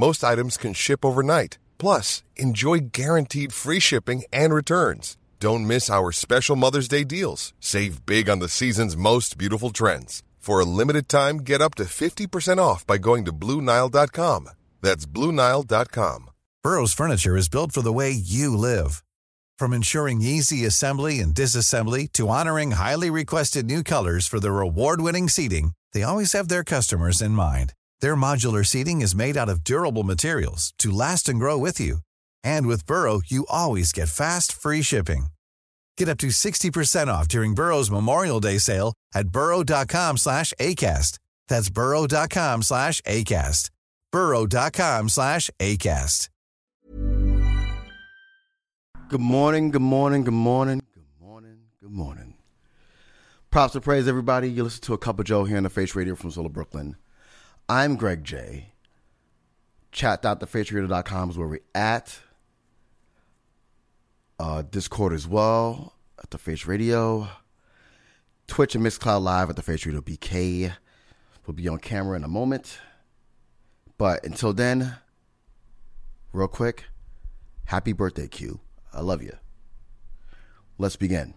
Most items can ship overnight. Plus, enjoy guaranteed free shipping and returns. Don't miss our special Mother's Day deals. Save big on the season's most beautiful trends. For a limited time, get up to 50% off by going to BlueNile.com. That's BlueNile.com. Burrow's furniture is built for the way you live. From ensuring easy assembly and disassembly to honoring highly requested new colors for their award-winning seating, they always have their customers in mind. Their modular seating is made out of durable materials to last and grow with you. And with Burrow, you always get fast, free shipping. Get up to 60% off during Burrow's Memorial Day sale at burrow.com slash ACAST. That's burrow.com slash ACAST. burrow.com slash ACAST. Good morning, good morning, good morning, good morning, good morning. Props and praise, everybody. You listen to a Cup of Joe here on the Face Radio from Solar Brooklyn. I'm Greg J. Chat.thefaceradio.com is where we're at. Uh, Discord as well at the Face Radio. Twitch and Mixcloud Live at the Face Radio BK. We'll be on camera in a moment. But until then, real quick, happy birthday, Q. I love you. Let's begin.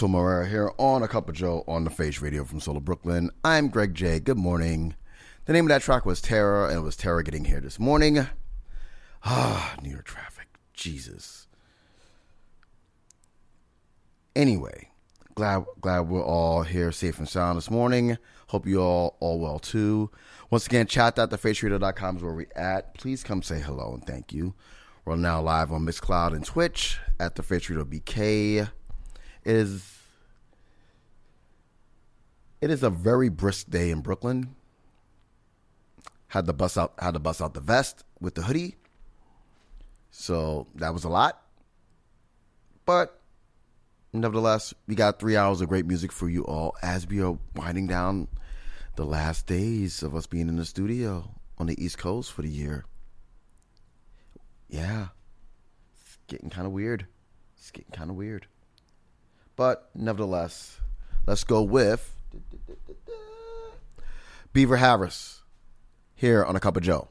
Alto Morera here on A Cup of Joe on the Face Radio from Solo Brooklyn. I'm Greg J. Good morning. The name of that track was Terror, and it was Terror getting here this morning. Ah, New York traffic. Jesus. Anyway, Glad glad we're all here safe and sound this morning. Hope you all all well too. Once again, chat.thefaceradio.com is where we're at. Please come say hello and thank you. We're now live on Mixcloud and Twitch at the Face Radio BK. Is it is a very brisk day in Brooklyn. Had to bust out had to bust out the vest with the hoodie. So that was a lot. But nevertheless, we got three hours of great music for you all as we are winding down the last days of us being in the studio on the East Coast for the year. Yeah, it's getting kind of weird. It's getting kind of weird. But nevertheless, let's go with Beaver Harris here on A Cup of Joe.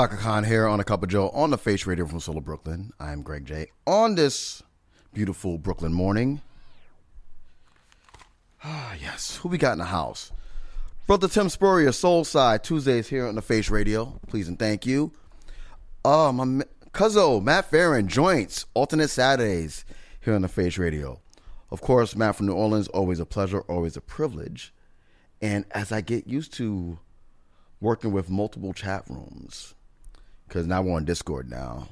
Chaka Khan here on a Cup of Joe on the Face Radio from Solo Brooklyn. I'm Greg J. On this beautiful Brooklyn morning. Ah, yes. Who we got in the house? Brother Tim Spurrier, Soul Side, Tuesdays here on the Face Radio. Please and thank you. Uh, my Cuzzo, Matt Farron, Joints, alternate Saturdays here on the Face Radio. Of course, Matt from New Orleans, always a pleasure, always a privilege. And as I get used to working with multiple chat rooms, because now we're on Discord now,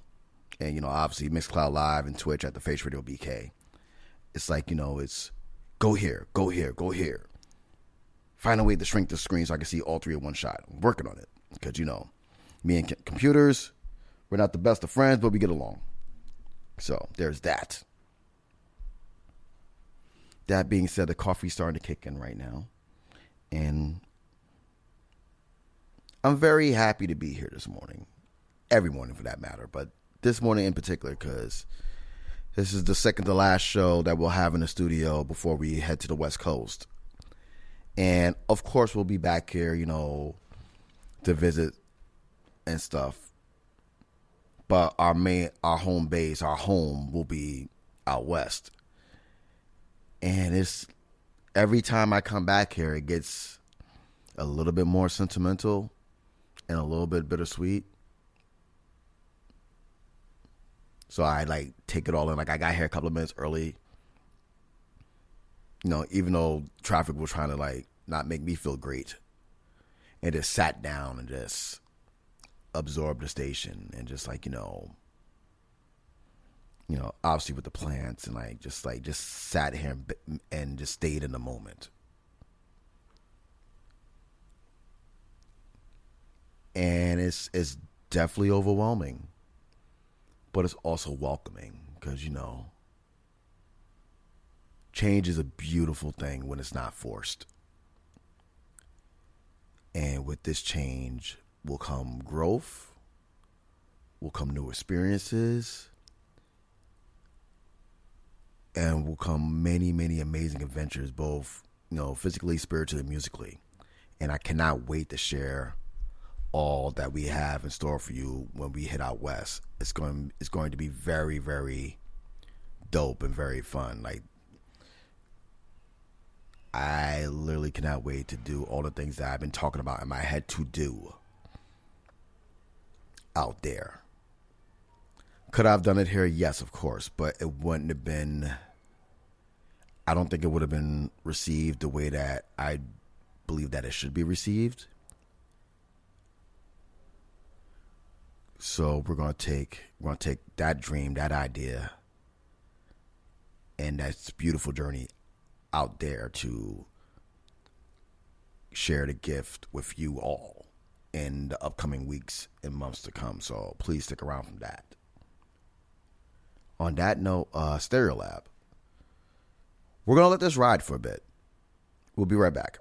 and you know, obviously Mixcloud Live and Twitch at the Face Radio BK. It's like you know, it's go here, go here, go here. Find a way to shrink the screen so I can see all three in one shot. I'm working on it because you know, me and computers, we're not the best of friends, but we get along. So there's that. That being said, the coffee's starting to kick in right now, and I'm very happy to be here this morning. Every morning for that matter, but this morning in particular because this is the second to last show that we'll have in the studio before we head to the West Coast. And of course, we'll be back here, you know, to visit and stuff. But our main, our home base, our home will be out west. And it's every time I come back here, it gets a little bit more sentimental and a little bit bittersweet. So I like take it all in. Like I got here a couple of minutes early. You know, even though traffic was trying to like not make me feel great. And just sat down and just absorbed the station and just like, you know, you know, obviously with the plants and like just like just sat here and, and just stayed in the moment. And it's it's definitely overwhelming, but it's also welcoming because, you know, change is a beautiful thing when it's not forced. And with this change will come growth, will come new experiences, and will come many, many amazing adventures, both, you know, physically, spiritually, musically. And I cannot wait to share all that we have in store for you when we hit out west. It's going it's going to be very, very dope and very fun. Like I literally cannot wait to do all the things that I've been talking about in my head to do out there. Could I have done it here? Yes, of course, but it wouldn't have been. I don't think it would have been received the way that I believe that it should be received. So we're gonna take we're gonna take that dream, that idea, and that beautiful journey out there to share the gift with you all in the upcoming weeks and months to come. So please stick around from that. On that note, uh, Stereolab. We're gonna let this ride for a bit. We'll be right back.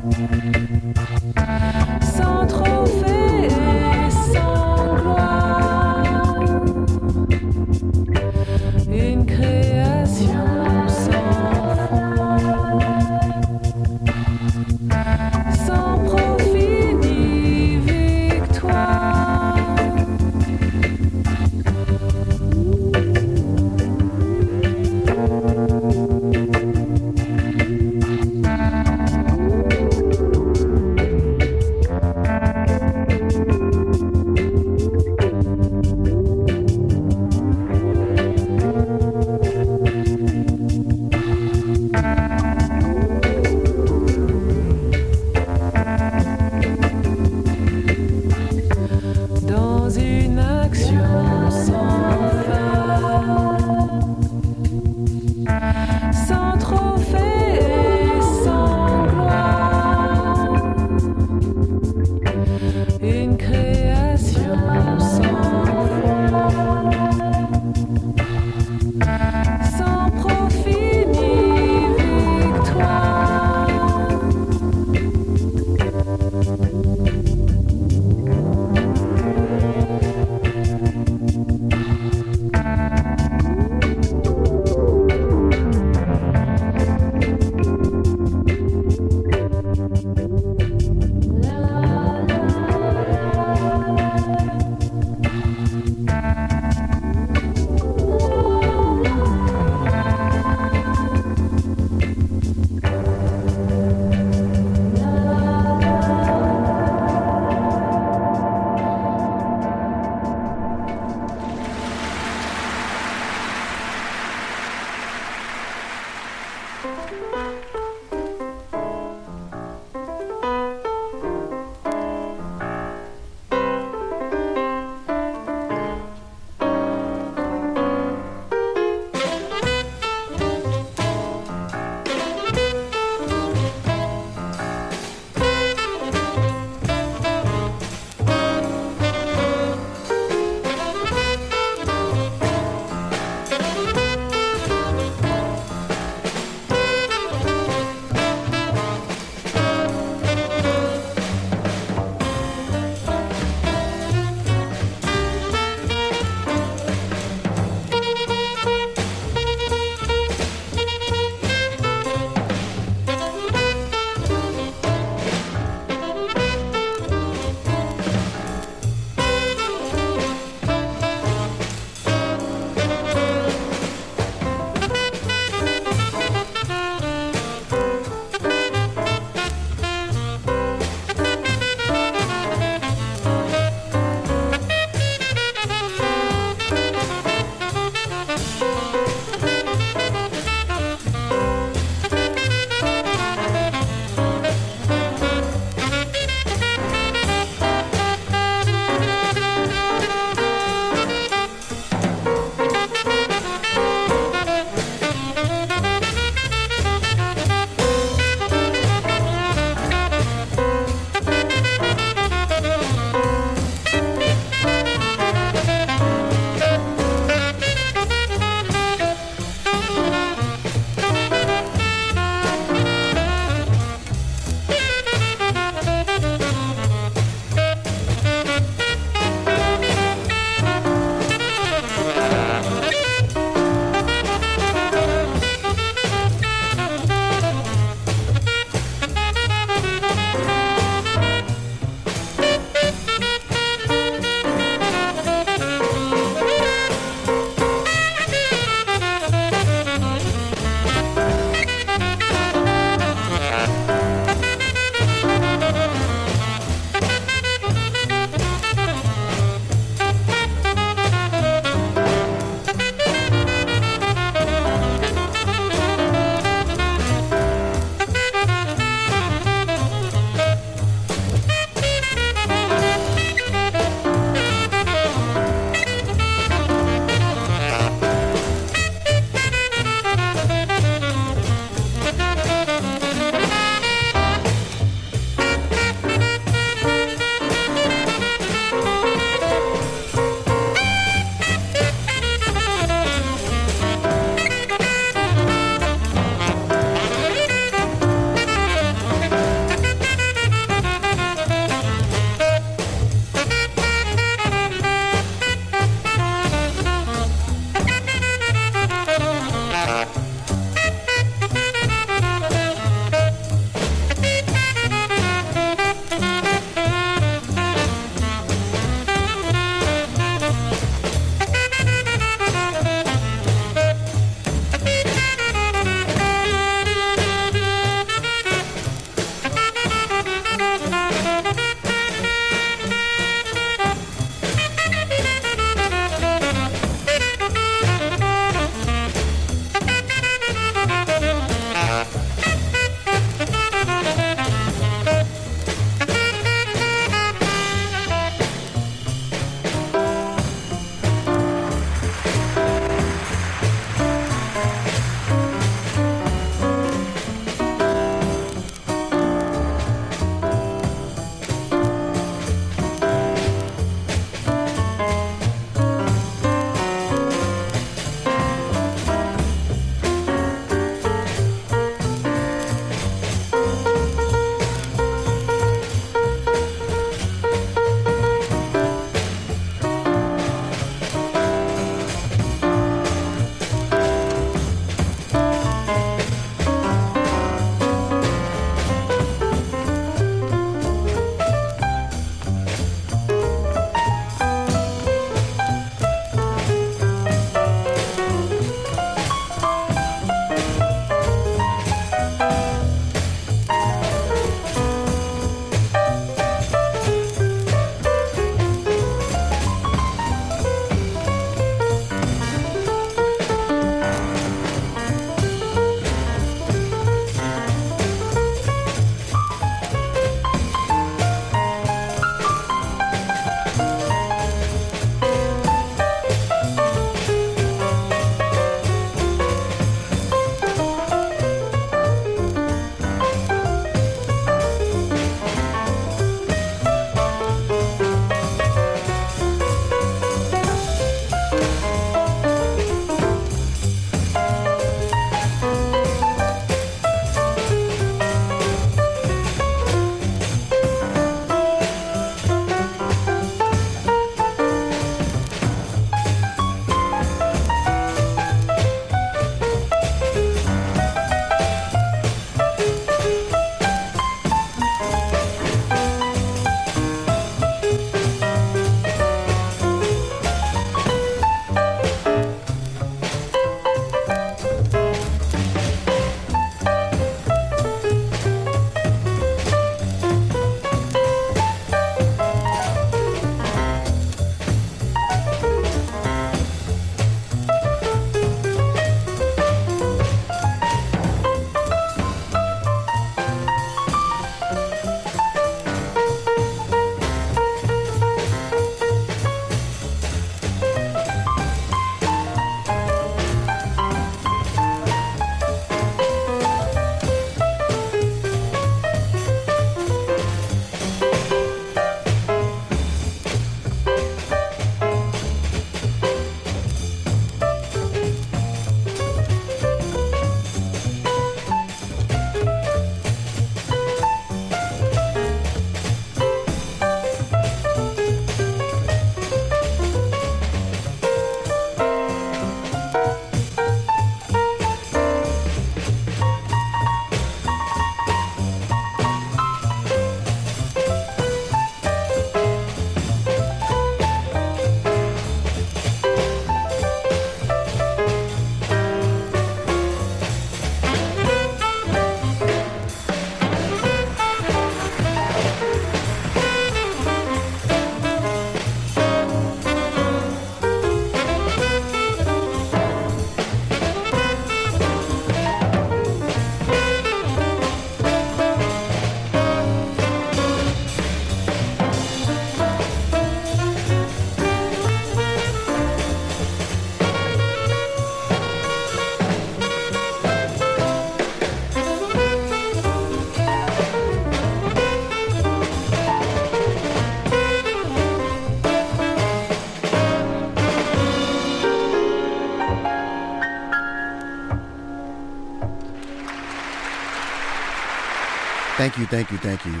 Thank you, thank you, thank you.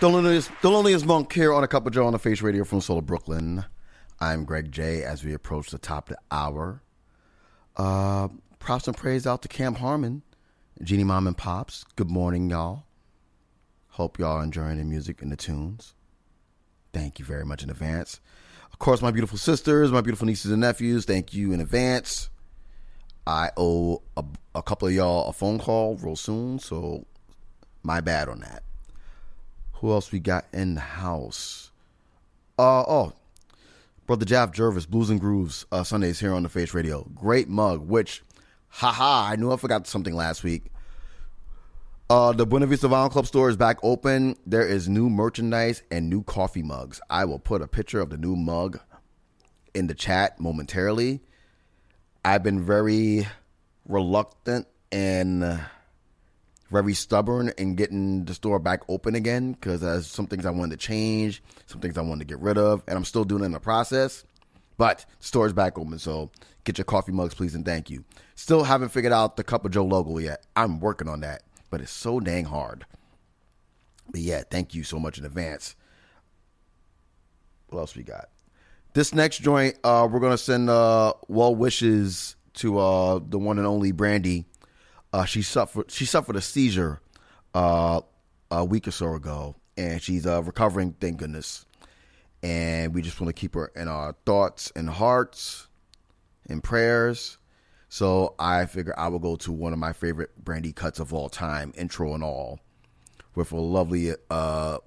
The loneliest, monk here on a cup of Joe on the Face Radio from Solar Brooklyn. I'm Greg J. As we approach the top of the hour, uh, props and praise out to Camp Harmon, Jeannie Mom and Pops. Good morning, y'all. Hope y'all are enjoying the music and the tunes. Thank you very much in advance. Of course, my beautiful sisters, my beautiful nieces and nephews. Thank you in advance. I owe a, a couple of y'all a phone call real soon, so my bad on that. Who else we got in the house? Uh oh, brother Jaff Jervis, Blues and Grooves, uh, Sundays here on the Face Radio. Great mug. Which, haha, I knew I forgot something last week. Uh, the Buena Vista Vinyl Club store is back open. There is new merchandise and new coffee mugs. I will put a picture of the new mug in the chat momentarily. I've been very reluctant and very stubborn in getting the store back open again because there's some things I wanted to change, some things I wanted to get rid of, and I'm still doing it in the process. But the store is back open, so get your coffee mugs, please, and thank you. Still haven't figured out the Cup of Joe logo yet. I'm working on that, but it's so dang hard. But yeah, thank you so much in advance. What else we got? This next joint, uh, we're gonna send uh, well wishes to uh, the one and only Brandy. Uh, she suffered she suffered a seizure uh, a week or so ago, and she's uh, recovering. Thank goodness. And we just want to keep her in our thoughts and hearts and prayers. So I figure I will go to one of my favorite Brandy cuts of all time, intro and all, with a lovely uh,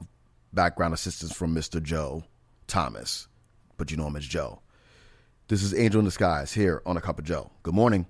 background assistance from Mr. Joe Thomas, but you know him as Joe. This is Angel in Disguise here on a Cup of Joe. Good morning.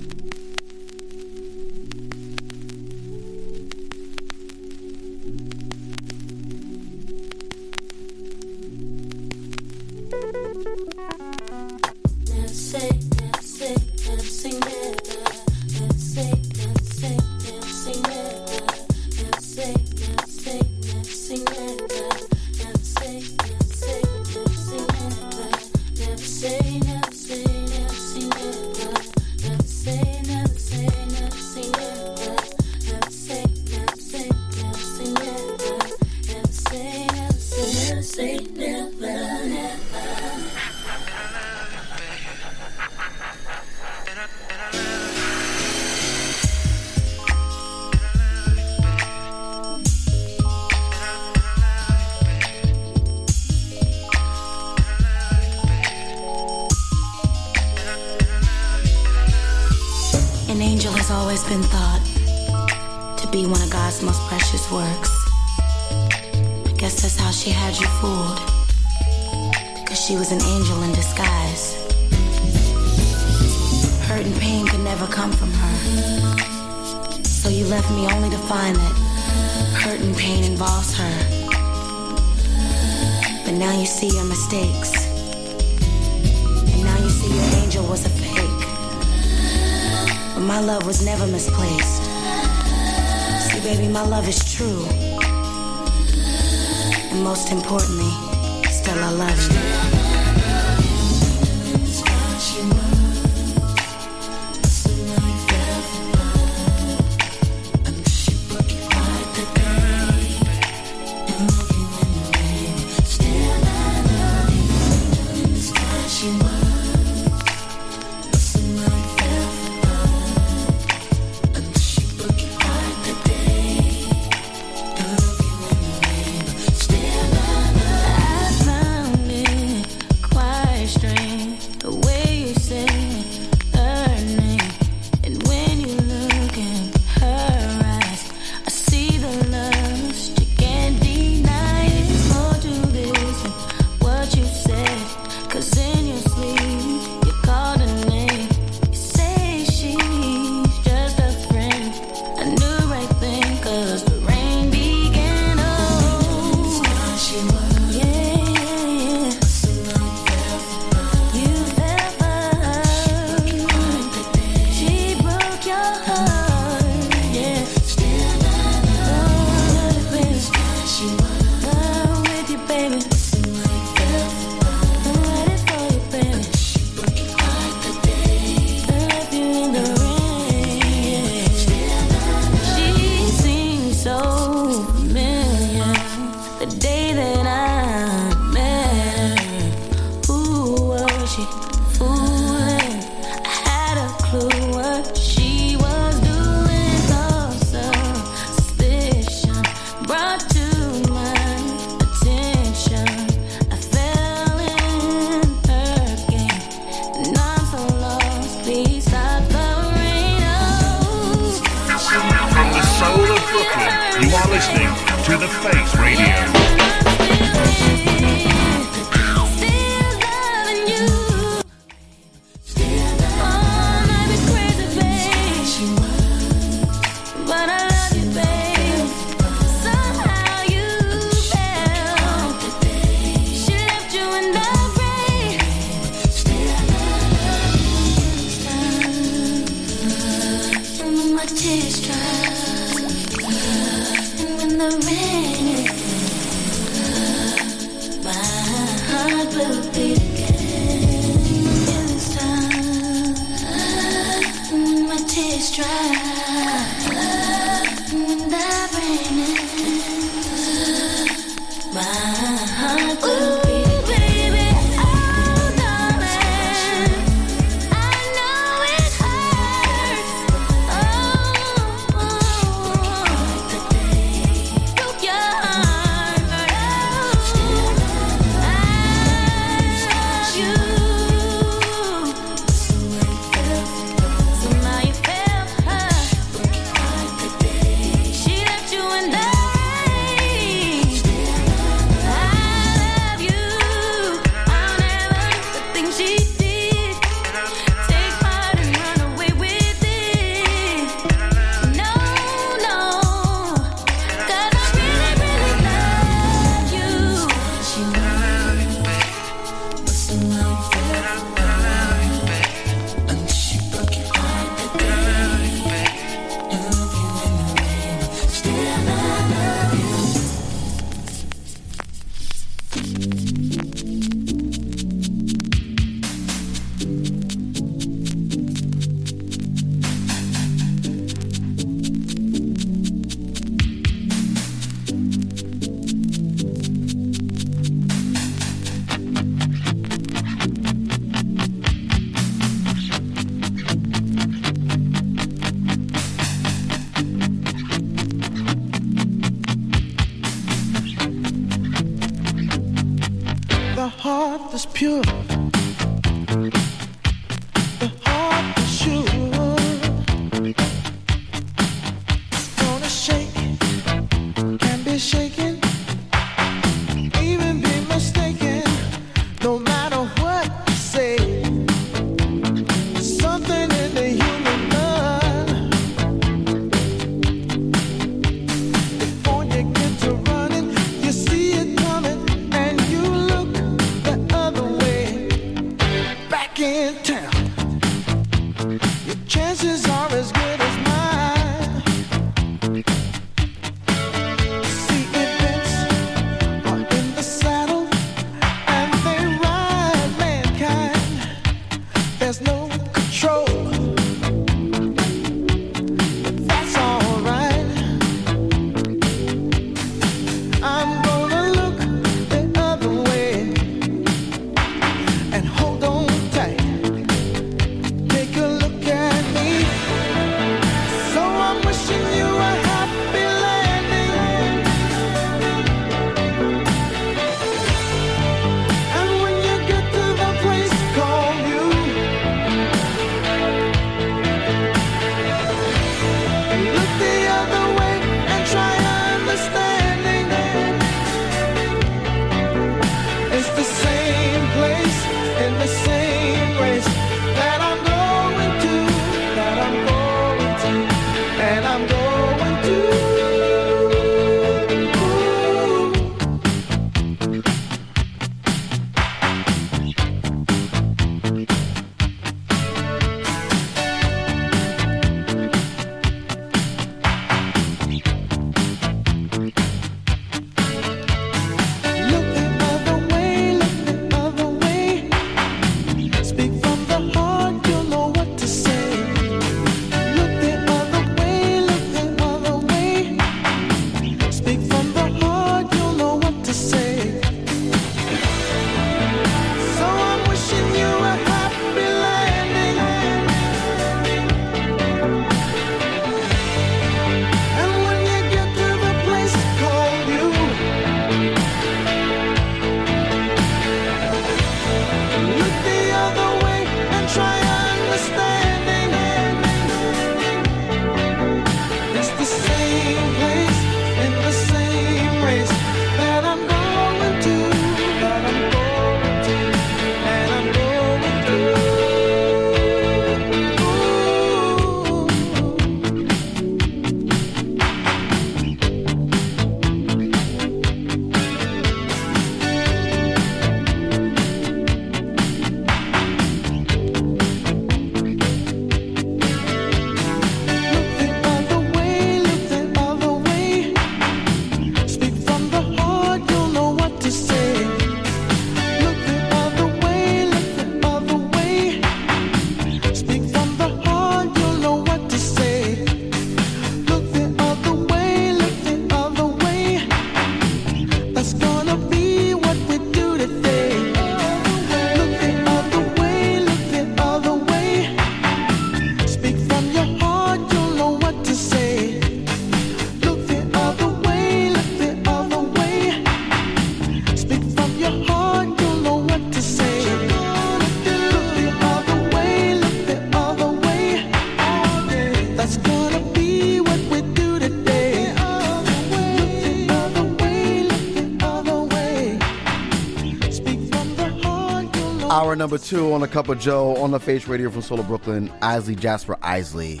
Hour number two on a cup of Joe on the Face Radio from Solo Brooklyn. Isley Jasper Isley.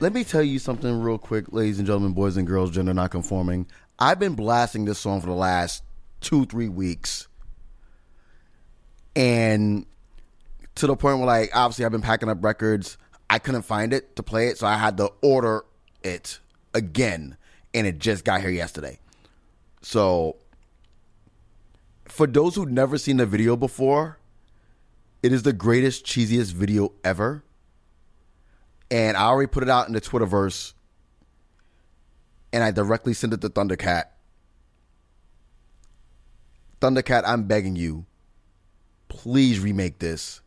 Let me tell you something real quick, ladies and gentlemen, boys and girls, gender not conforming. I've been blasting this song for the last two, three weeks. And to the point where like obviously I've been packing up records. I couldn't find it to play it, so I had to order it again. And it just got here yesterday. So for those who've never seen the video before, it is the greatest, cheesiest video ever. And I already put it out in the Twitterverse. And I directly sent it to Thundercat. Thundercat, I'm begging you, please remake this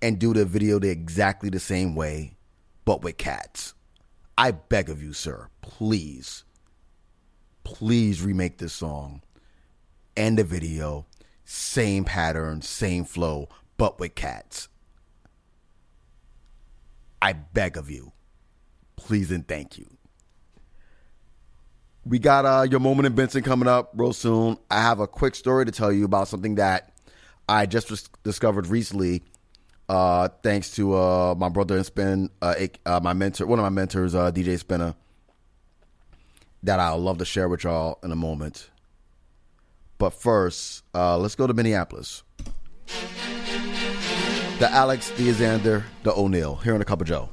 and do the video the exactly the same way, but with cats. I beg of you, sir, please, please remake this song and the video, same pattern, same flow, but with cats. I beg of you, please and thank you. We got uh, your moment in Benson coming up real soon. I have a quick story to tell you about something that I just dis- discovered recently, uh, thanks to uh, my brother and Spin, uh, uh, my mentor, one of my mentors, uh, DJ Spinna, that I'll love to share with y'all in a moment. But first, uh, let's go to Minneapolis. The Alex, the Xander, the O'Neal. Here in a cup of Joe.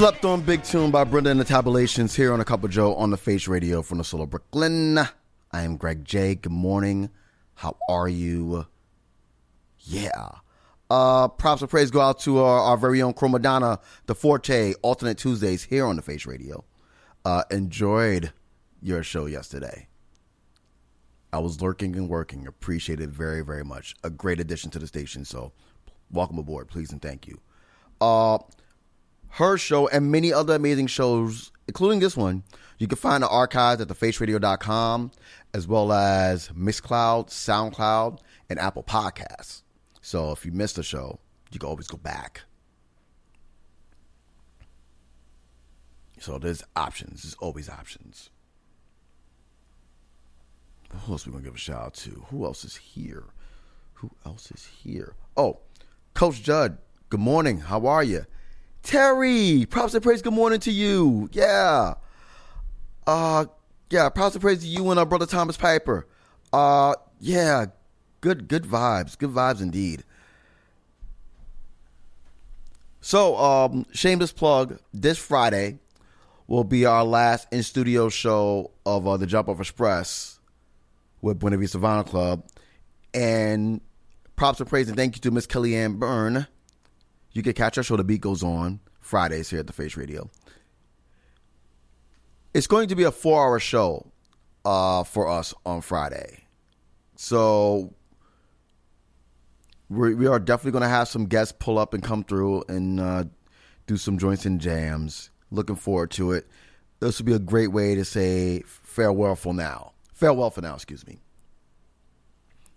Slept on Big Tune by Brenda and the Tabulations here on a Cup of Joe on the Face Radio from the Soul of Brooklyn. I am Greg J. Good morning. How are you? Yeah. Uh, props and praise go out to our, our very own Chromadonna, the Forte, alternate Tuesdays here on the Face Radio. Uh, enjoyed your show yesterday. I was lurking and working. Appreciate it very, very much. A great addition to the station. So, welcome aboard, please and thank you. Uh, her show and many other amazing shows, including this one, you can find the archives at thefaceradio.com as well as Mixcloud, SoundCloud, and Apple Podcasts. So if you missed the show, you can always go back. So there's options. There's always options. Who else we gonna give a shout out to? Who else is here? Who else is here? Oh, Coach Judd. Good morning. How are you? Terry, props and praise. Good morning to you. Yeah. Uh, yeah. Props and praise to you and our brother Thomas Piper. Uh, yeah. Good, good vibes. Good vibes indeed. So, um, shameless plug. This Friday will be our last in studio show of uh, the Jump Off Express with Buena Vista Vinyl Club. And props and praise and thank you to Miss Kellyanne Byrne. You can catch our show. The beat goes on Fridays here at the Face Radio. It's going to be a four-hour show uh, for us on Friday, so we we are definitely going to have some guests pull up and come through and uh, do some joints and jams. Looking forward to it. This will be a great way to say farewell for now. Farewell for now, excuse me.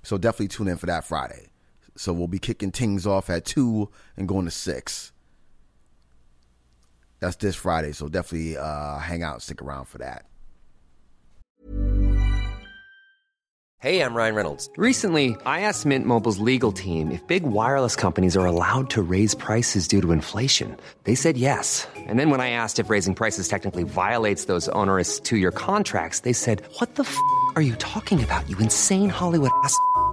So definitely tune in for that Friday. So we'll be kicking things off at two and going to six. That's this Friday, so definitely uh, hang out, stick around for that. Hey, I'm Ryan Reynolds. Recently, I asked Mint Mobile's legal team if big wireless companies are allowed to raise prices due to inflation. They said yes. And then when I asked if raising prices technically violates those onerous two year contracts, they said, What the f are you talking about, you insane Hollywood ass?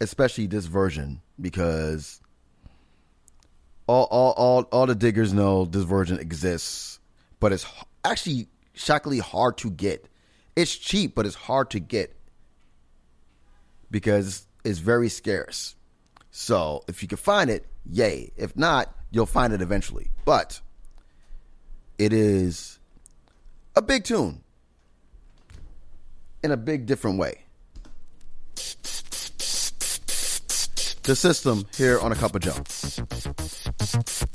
especially this version because all all all all the diggers know this version exists, but it's actually shockingly hard to get. It's cheap, but it's hard to get because it's very scarce. So if you can find it, yay. If not, you'll find it eventually. But it is a big tune in a big different way. The system here on a cup of Joe.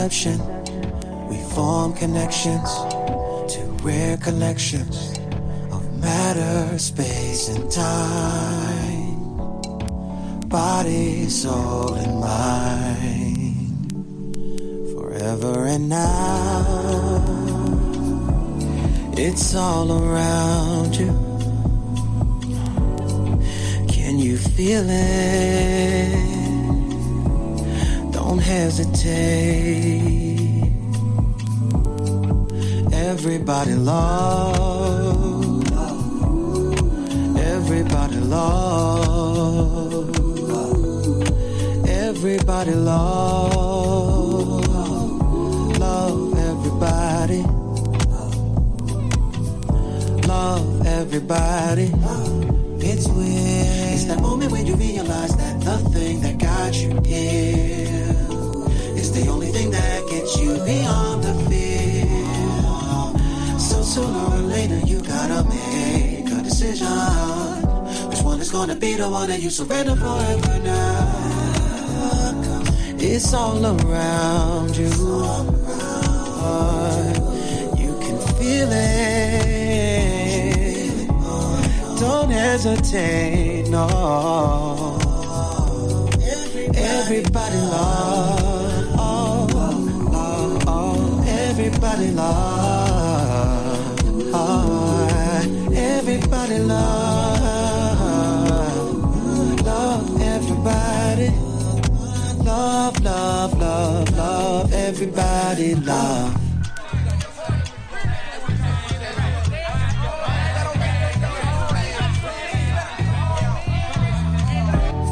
From conception, we form connections to rare collections of matter, space, and time. Body, soul, and mind. Forever and now. It's all around surrender forever now? It's all around you. You can feel it. Don't hesitate, no. Love.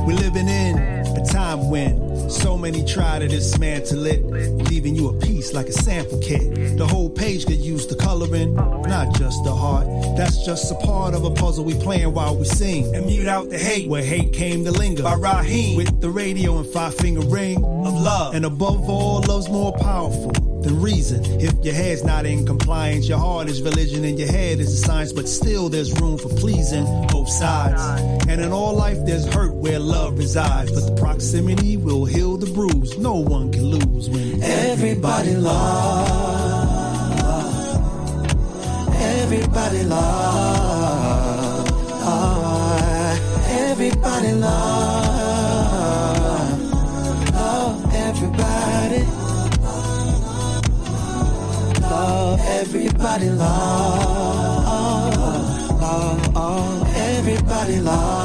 We're living in a time when so many try to dismantle it, leaving you a piece like a sample kit. The whole page could use the coloring, not just the heart. That's just a part of a puzzle we playing while we sing. And mute out the hate where hate came to linger. By Raheem with the radio and five finger ring of love. And above all, love's more powerful than reason. If your head's not in compliance, your heart is religion and your head is a science, but still there's room for pleasing both sides. And in all life, there's hurt where love resides, but the proximity will heal the bruise. No one can lose when Everybody loves. Everybody love. Ah, everybody love. Everybody love. Love, oh, everybody love.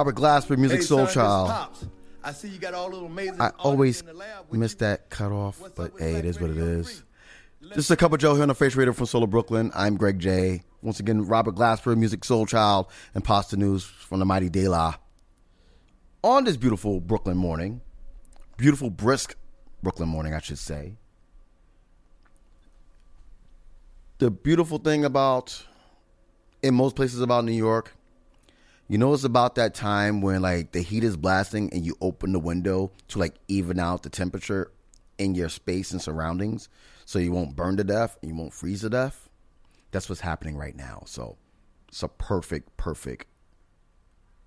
Robert Glasper, Music Hey, Soul son, Child. I see you got all amazing. I always in the lab. miss that cut off, but hey, it is what it is. Just a Cup of J.O.E. here on the Face Radio from Solo Brooklyn. I'm Greg J. Once again, Robert Glasper, Musiq Soulchild, and Pasta News from the Mighty De La. On this beautiful Brooklyn morning, beautiful, brisk Brooklyn morning, I should say. The beautiful thing about, in most places about New York, You know, it's about that time when like the heat is blasting and you open the window to like even out the temperature in your space and surroundings so you won't burn to death and you won't freeze to death. That's what's happening right now. So it's a perfect, perfect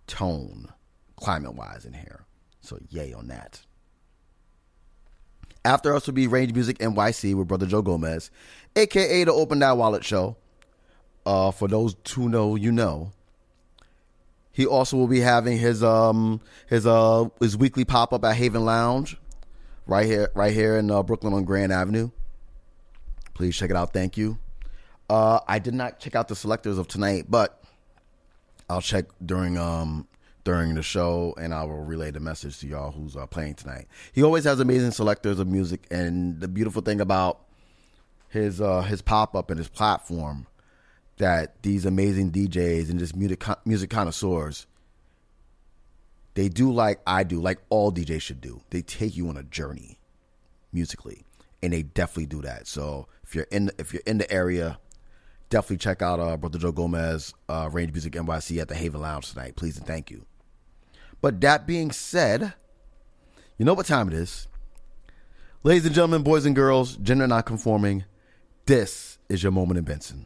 tone climate wise in here. So yay on that. After us will be Range Music NYC with Brother Joe Gomez, aka the Open That Wallet Show. Uh, for those who know, you know. He also will be having his um his uh his weekly pop up at Haven Lounge, right here right here in uh, Brooklyn on Grand Avenue. Please check it out. Thank you. Uh, I did not check out the selectors of tonight, but I'll check during um during the show, and I will relay the message to y'all who's uh, playing tonight. He always has amazing selectors of music, and the beautiful thing about his uh, his pop up and his platform that these amazing DJs and just music music connoisseurs they do like I do, like all DJs should do. They take you on a journey musically, and they definitely do that. So if you're in if you're in the area, definitely check out uh, Brother Joe Gomez, uh, Range Music NYC at the Haven Lounge tonight. Please and thank you. But that being said, you know what time it is. Ladies and gentlemen, boys and girls, gender not conforming, this is your moment in Benson.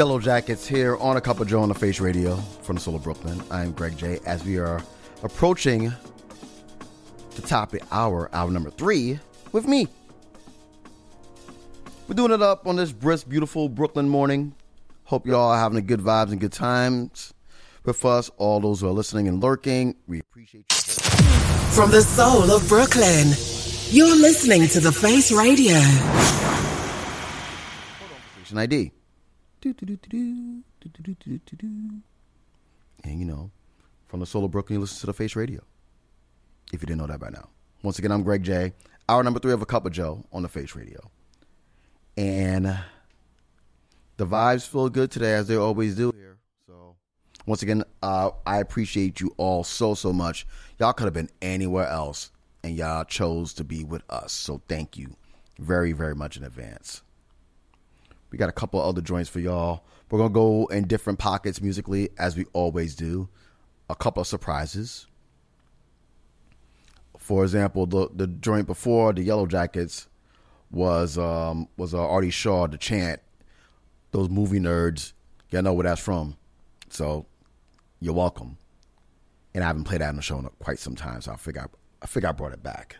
Yellow Jackets here on a Cup of J.O.E on the Face Radio from the Soul of Brooklyn. I am Greg J. As we are approaching the top of hour, hour number three, with me. We're doing it up on this brisk, beautiful Brooklyn morning. Hope you all are having a good vibes and good times with us. All those who are listening and lurking, we appreciate you. From the soul of Brooklyn, you're listening to The Face Radio. Hold on, station ID. And you know, from the soul of Brooklyn, you listen to the Face Radio. If you didn't know that by now. Once again, I'm Greg J. Hour number three of a cup of J.O.E on the Face Radio. And the vibes feel good today as they always do here. So once again, uh, I appreciate you all so so much. Y'all could have been anywhere else, and y'all chose to be with us. So thank you very very much in advance. We got a couple other joints for y'all. We're gonna go in different pockets musically as we always do. A couple of surprises. For example, the the joint before the Yellow Jackets was um was uh, Artie Shaw, the chant. Those movie nerds, y'all know where that's from. So you're welcome. And I haven't played that on the show in quite some time, so I figure I, I figure I brought it back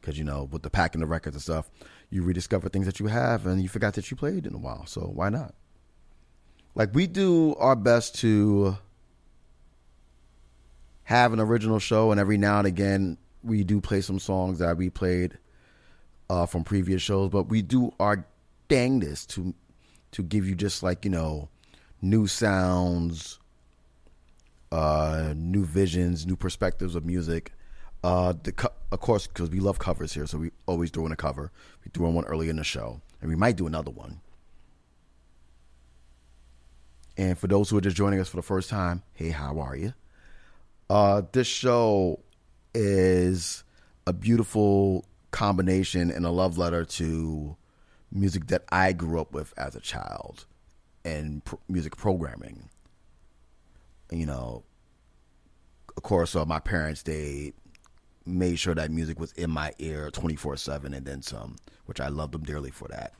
because you know with the packing the records and stuff, you rediscover things that you have and you forgot that you played in a while. So why not? Like we do our best to have an original show, and every now and again we do play some songs that we played uh, from previous shows, but we do our dangest to to give you just like you know new sounds, uh, new visions, new perspectives of music. Uh, the co- of course, because we love covers here, so we always throw in a cover. We threw in one early in the show, and we might do another one. And for those who are just joining us for the first time, hey, how are you? Uh, this show is a beautiful combination and a love letter to music that I grew up with as a child and pr- music programming. You know, of course, uh, my parents, they made sure that music was in my ear 24 7 and then some, which I love them dearly for that.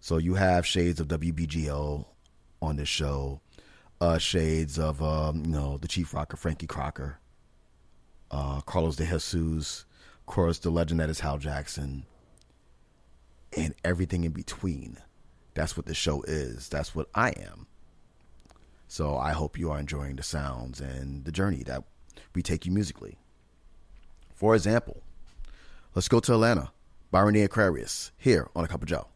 So you have shades of WBGO on this show, uh, shades of, um, you know, the Chief Rocker, Frankie Crocker, uh, Carlos de Jesus, of course, the legend that is Hal Jackson, and everything in between. That's what the show is. That's what I am. So I hope you are enjoying the sounds and the journey that we take you musically. For example, let's go to Atlanta. Byron Aquarius here on a Cup of J.O.E.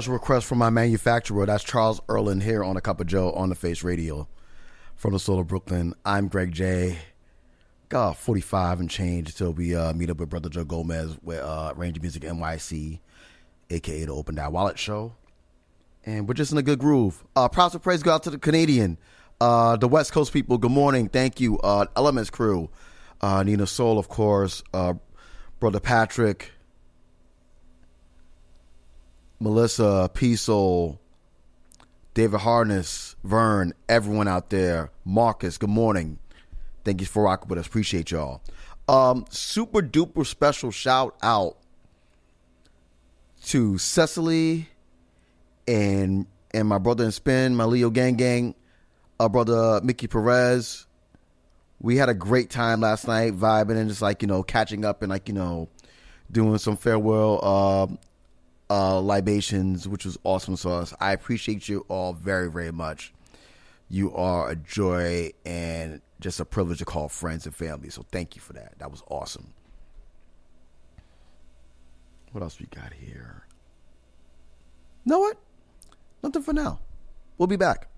Special request from my manufacturer. That's Charles Earland here on A Cup of J.O.E on the Face Radio from the Soul of Brooklyn. I'm Greg J. Got 45 and change till we uh, meet up with Brother Joe Gomez with uh, Ranger Music NYC, aka the Open That Wallet Show. And we're just in a good groove. Uh, props and praise go out to the Canadian, uh, the West Coast people. Good morning. Thank you. Uh, Elements crew. Uh, Nina Soul, of course. Uh, Brother Patrick. Melissa, P David Harness, Vern, everyone out there. Marcus, good morning. Thank you for rocking with us. Appreciate y'all. Um, super duper special shout out to Cecily and and my brother in spin, my Leo Gang Gang, our brother Mickey Perez. We had a great time last night, vibing and just like you know catching up and like you know doing some farewell uh, uh, libations, which was awesome sauce. I appreciate you all very very much. You are a joy and just a privilege to call friends and family. So thank you for that. That was awesome. What else we got here? know what? Nothing for now. We'll be back.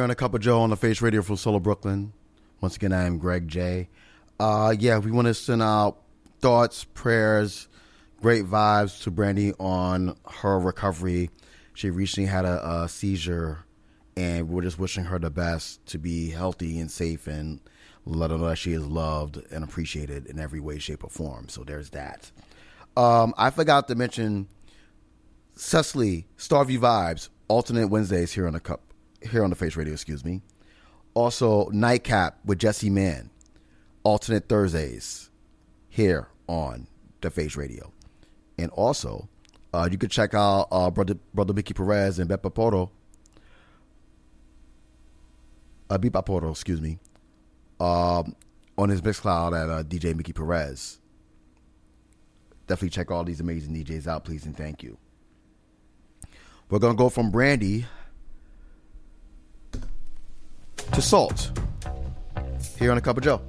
here on a cup of J.O.E on the Face Radio for Solo Brooklyn. Once again, I am Greg J. Uh, yeah, we want to send out thoughts, prayers, great vibes to Brandy on her recovery. She recently had a, a seizure, and we're just wishing her the best to be healthy and safe, and let her know that she is loved and appreciated in every way, shape, or form. So there's that. Um, I forgot to mention Cecily Starview Vibes alternate Wednesdays here on the Cup here on the Face Radio, excuse me. Also, Nightcap with Jesse Mann, alternate Thursdays here on the Face Radio, and also uh, you can check out uh, brother brother Mickey Perez and Beppa Poro, uh, Poro, excuse me, um, on his Mixcloud at uh, DJ Mickey Perez. Definitely check all these amazing DJs out, please and thank you. We're gonna go from Brandy to salt here on a cup of joe.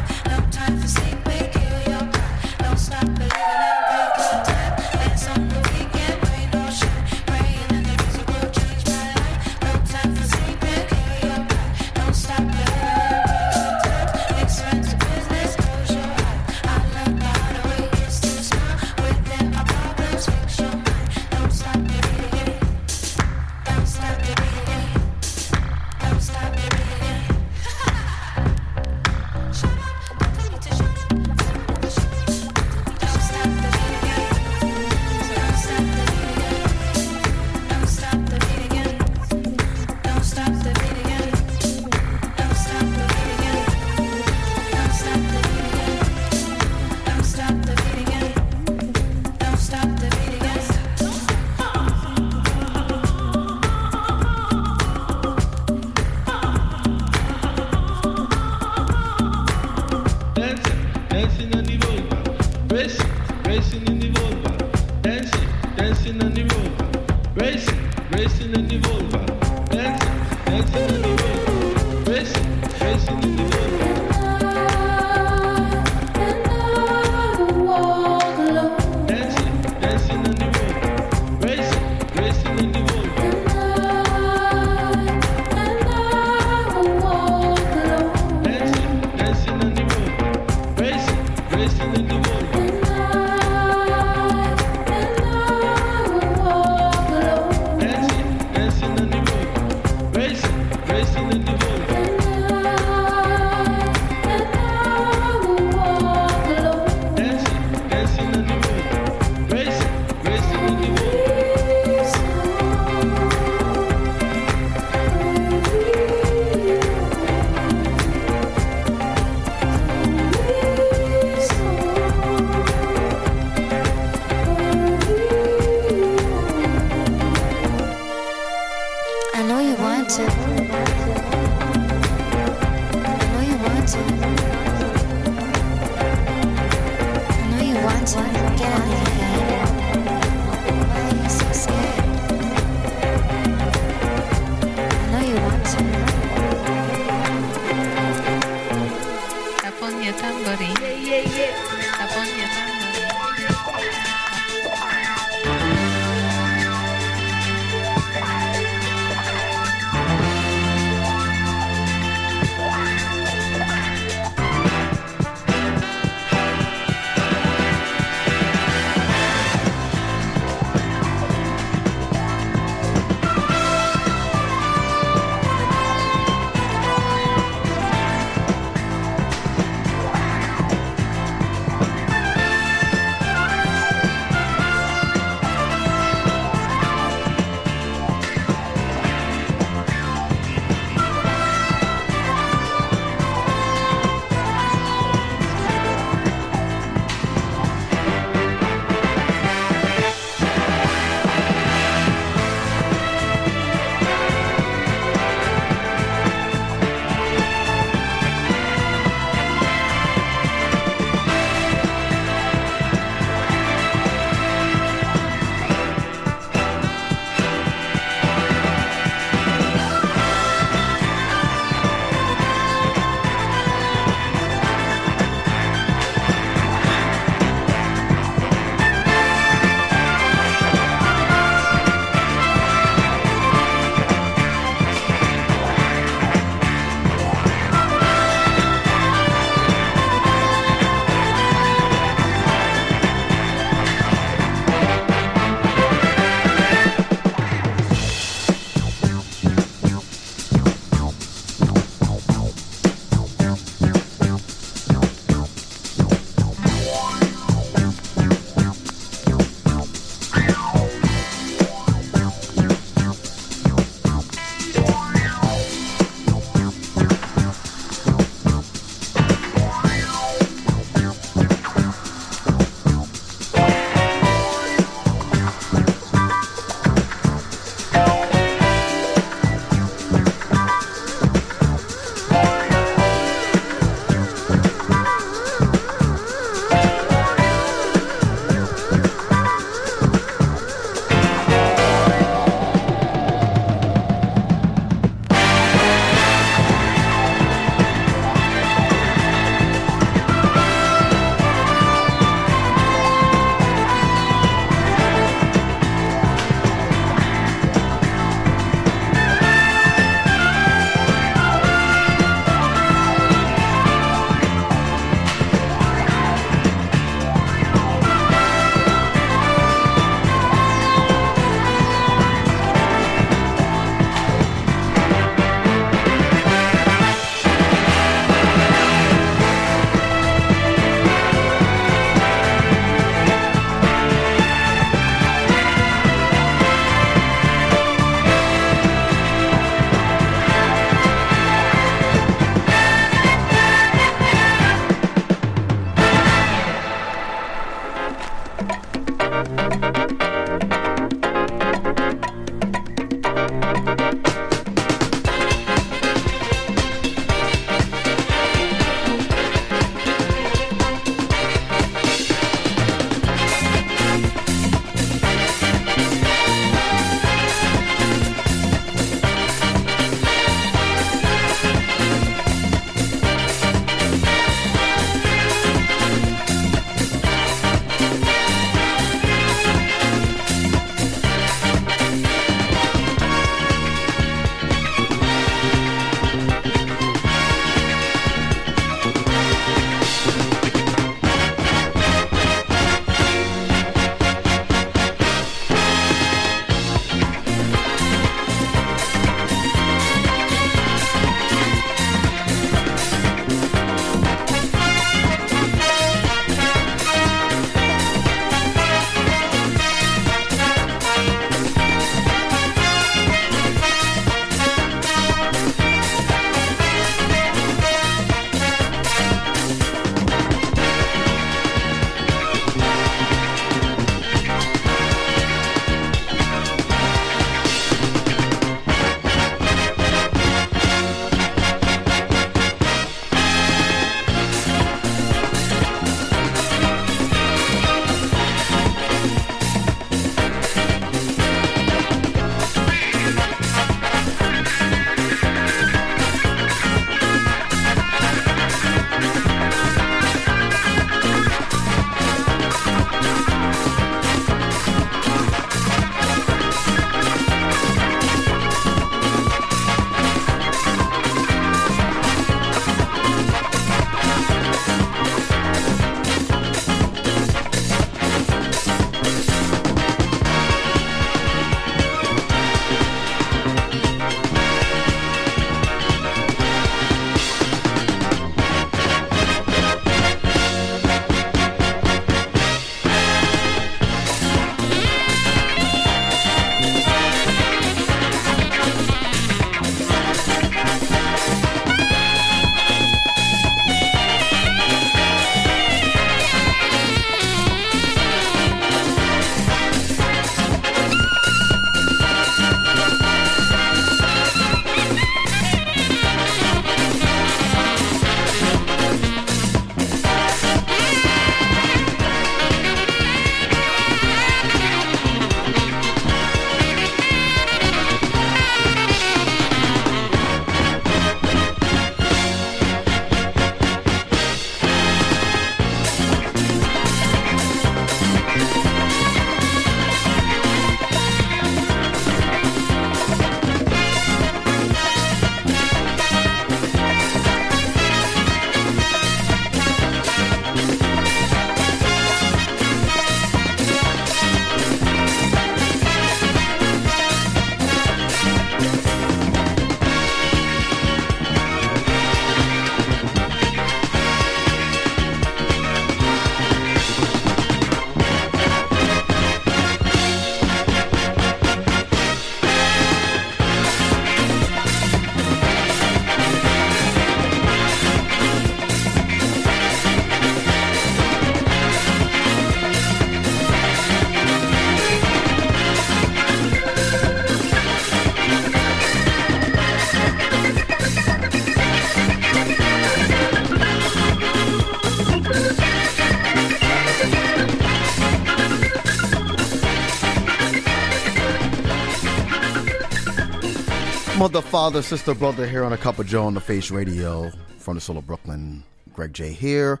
Father, sister, brother here on a cup of J.O.E on the Face Radio from the soul of Brooklyn. Greg J here.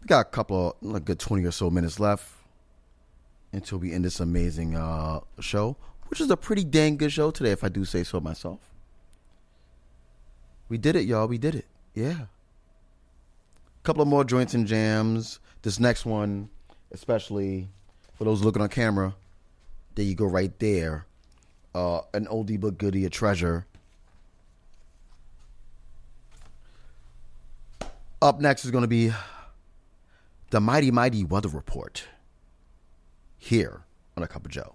We got a couple of like good twenty or so minutes left until we end this amazing uh, show, which is a pretty dang good show today, if I do say so myself. We did it, y'all. We did it. Yeah. A couple of more joints and jams. This next one, especially for those looking on camera, there you go, right there uh, an oldie but goodie, a treasure. Up next is going to be the Mighty Mighty Weather Report here on A Cup of Joe.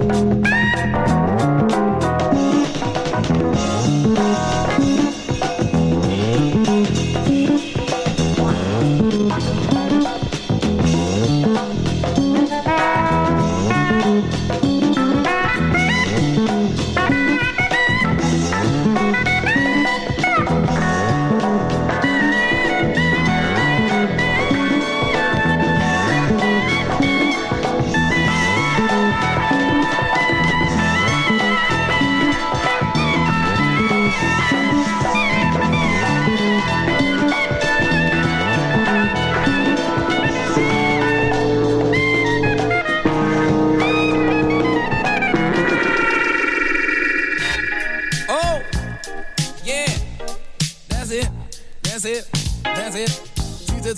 Oh,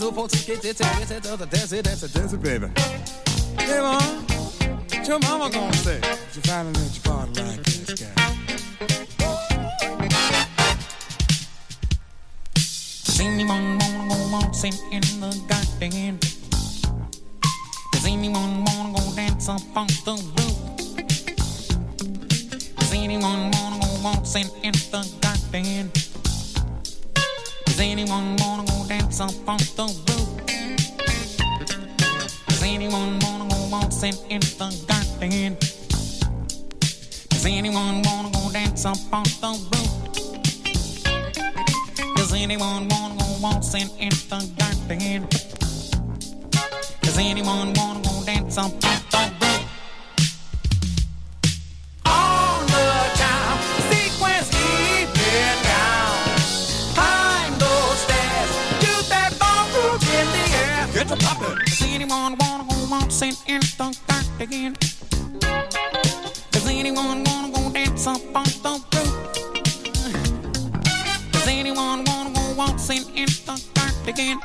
Two to two, four, two, get it, that's it, that's it, that's it, that's it, baby. Hey, mom, what your mama gonna say? You finally let your body like this guy? Does anyone wanna go waltzing in the garden? Does anyone wanna go dance up on the roof? Does anyone wanna go waltzing in the garden? Does anyone wanna go dance up on the roof? Does anyone wanna go waltzing in the garden? Does anyone wanna go dance up on the roof? Does anyone wanna go waltzing in the garden? Does anyone wanna go dance up on the the garden? Does anyone wanna go dance up on the roof? Does anyone wanna go waltzing in the garden?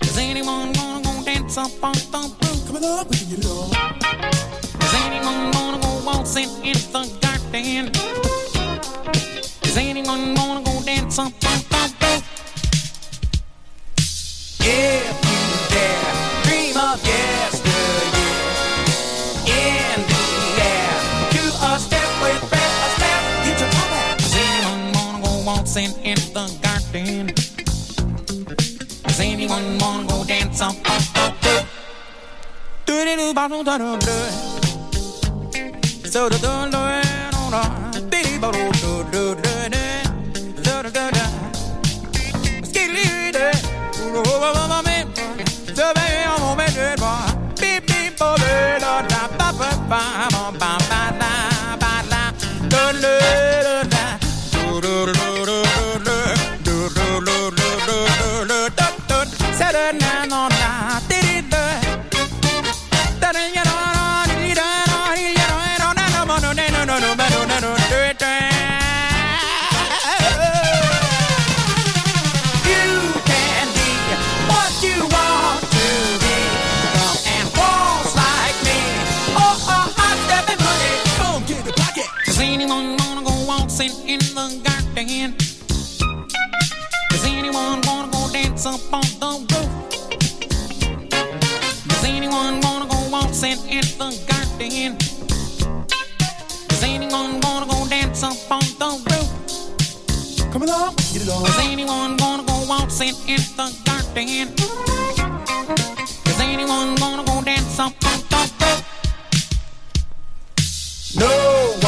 Does anyone wanna go dance up on the roof? Come up get it on. Does anyone wanna go waltzing in the garden? Does anyone wanna go dance up on the roof? If dancing in the garden. Does anyone wanna go dance Up, Do do do ba do da do do. So do do do do da. Di di ba do do do do do. Do do do da. Skilly da. Do do ba ba ba me. So baby, I'm gonna make it, boy. Beep beep, boy, da da ba ba ba. Dance up on the roof? Come along, get it on. Does anyone wanna go waltzing in the garden? Does anyone wanna go dance up on the roof? No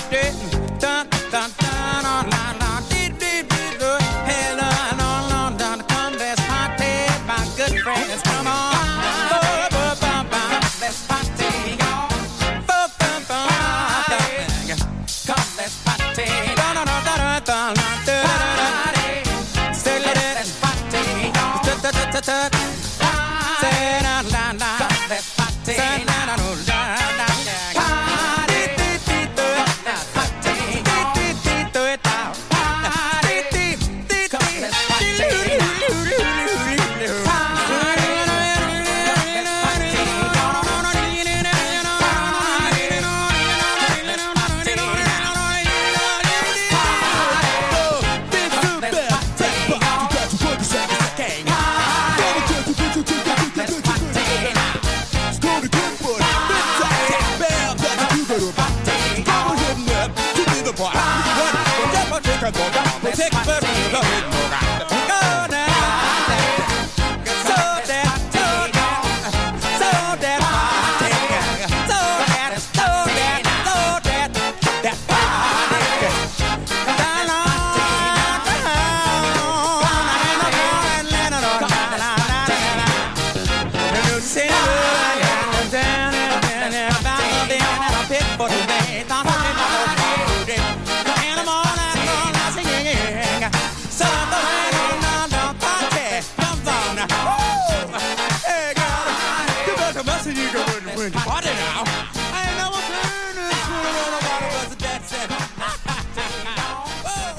done.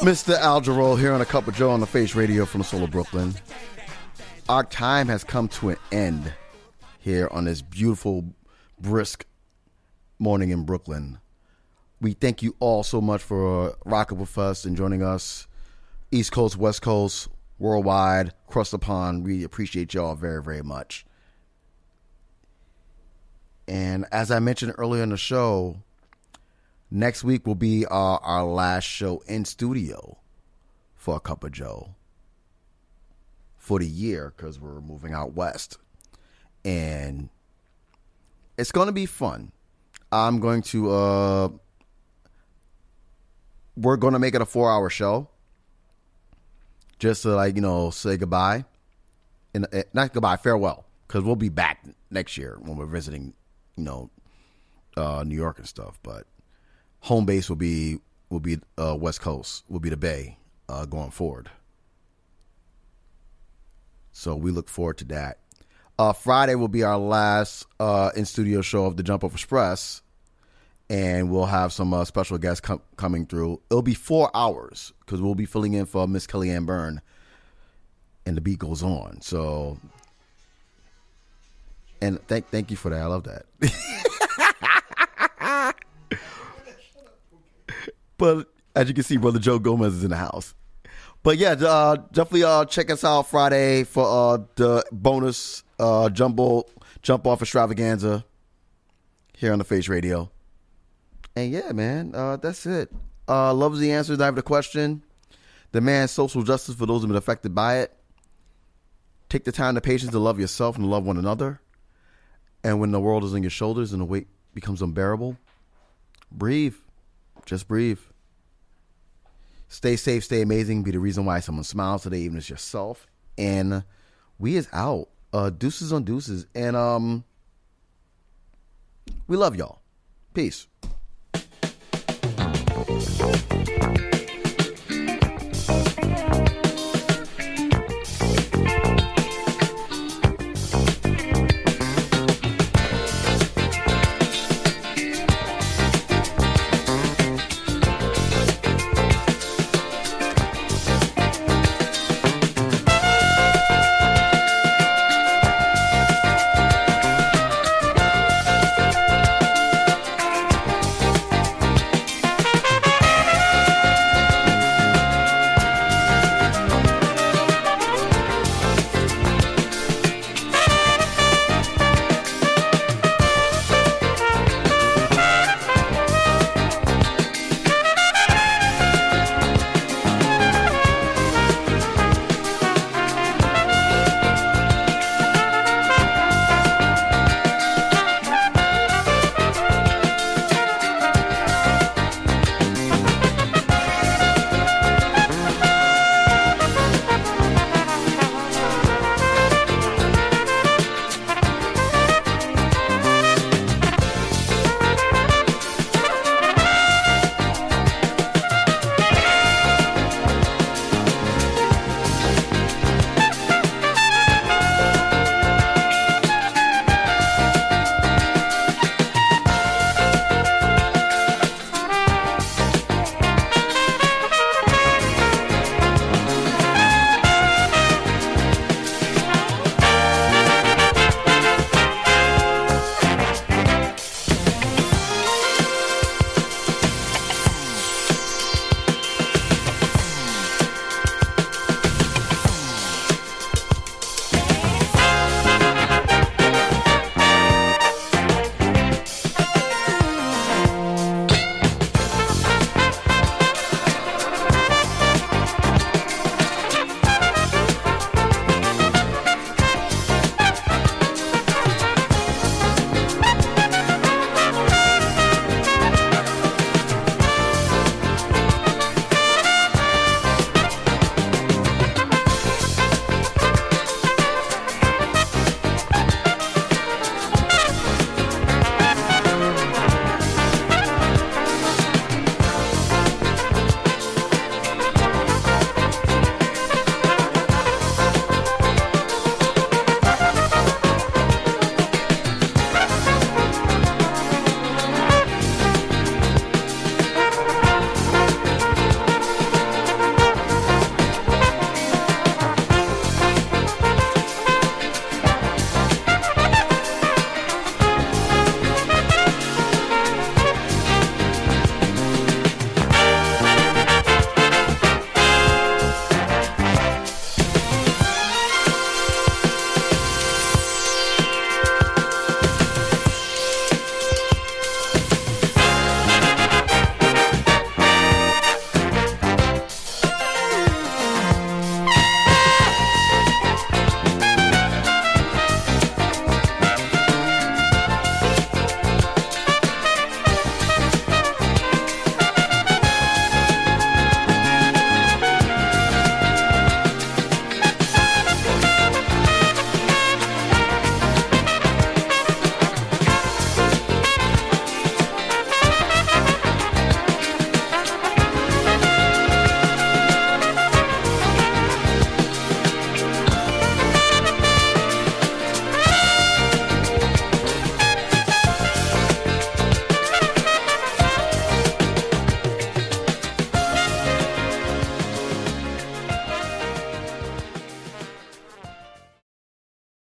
Mr. Al Jarreau here on a Cup of J.O.E on the Face Radio from the Soul of Brooklyn. Our time has come to an end here on this beautiful, brisk morning in Brooklyn. We thank you all so much for uh, rocking with us and joining us. East Coast, West Coast, worldwide, across the pond. We appreciate y'all very, very much. And as I mentioned earlier in the show, next week will be our, our last show in studio for a cup of J.O.E for the year because we're moving out west. And it's going to be fun. I'm going to, uh, we're going to make it a four hour show just to, like, you know, say goodbye. And uh, not goodbye, farewell, because we'll be back next year when we're visiting, you know, uh, New York and stuff. But home base will be will be uh, West Coast, will be the Bay uh, going forward. So we look forward to that. Uh, Friday will be our last uh, in studio show of the Jump Off Express, and we'll have some uh, special guests com- coming through. It'll be four hours because we'll be filling in for Miss Kellyanne Byrne, and the beat goes on. So, and thank thank you for that. I love that. but as you can see, brother Joe Gomez is in the house. But yeah, uh, definitely uh, check us out Friday for uh, the bonus uh, jumbo jump off extravaganza here on the Face Radio. And yeah, man, uh, that's it. Uh, loves the answers. I have the question. Demand social justice for those who've been affected by it. Take the time, the patience to love yourself and love one another. And when the world is on your shoulders and the weight becomes unbearable, breathe. Just breathe. Stay safe, stay amazing. Be the reason why someone smiles today, even as yourself. And we is out. Uh, deuces on deuces. And um, we love y'all. Peace.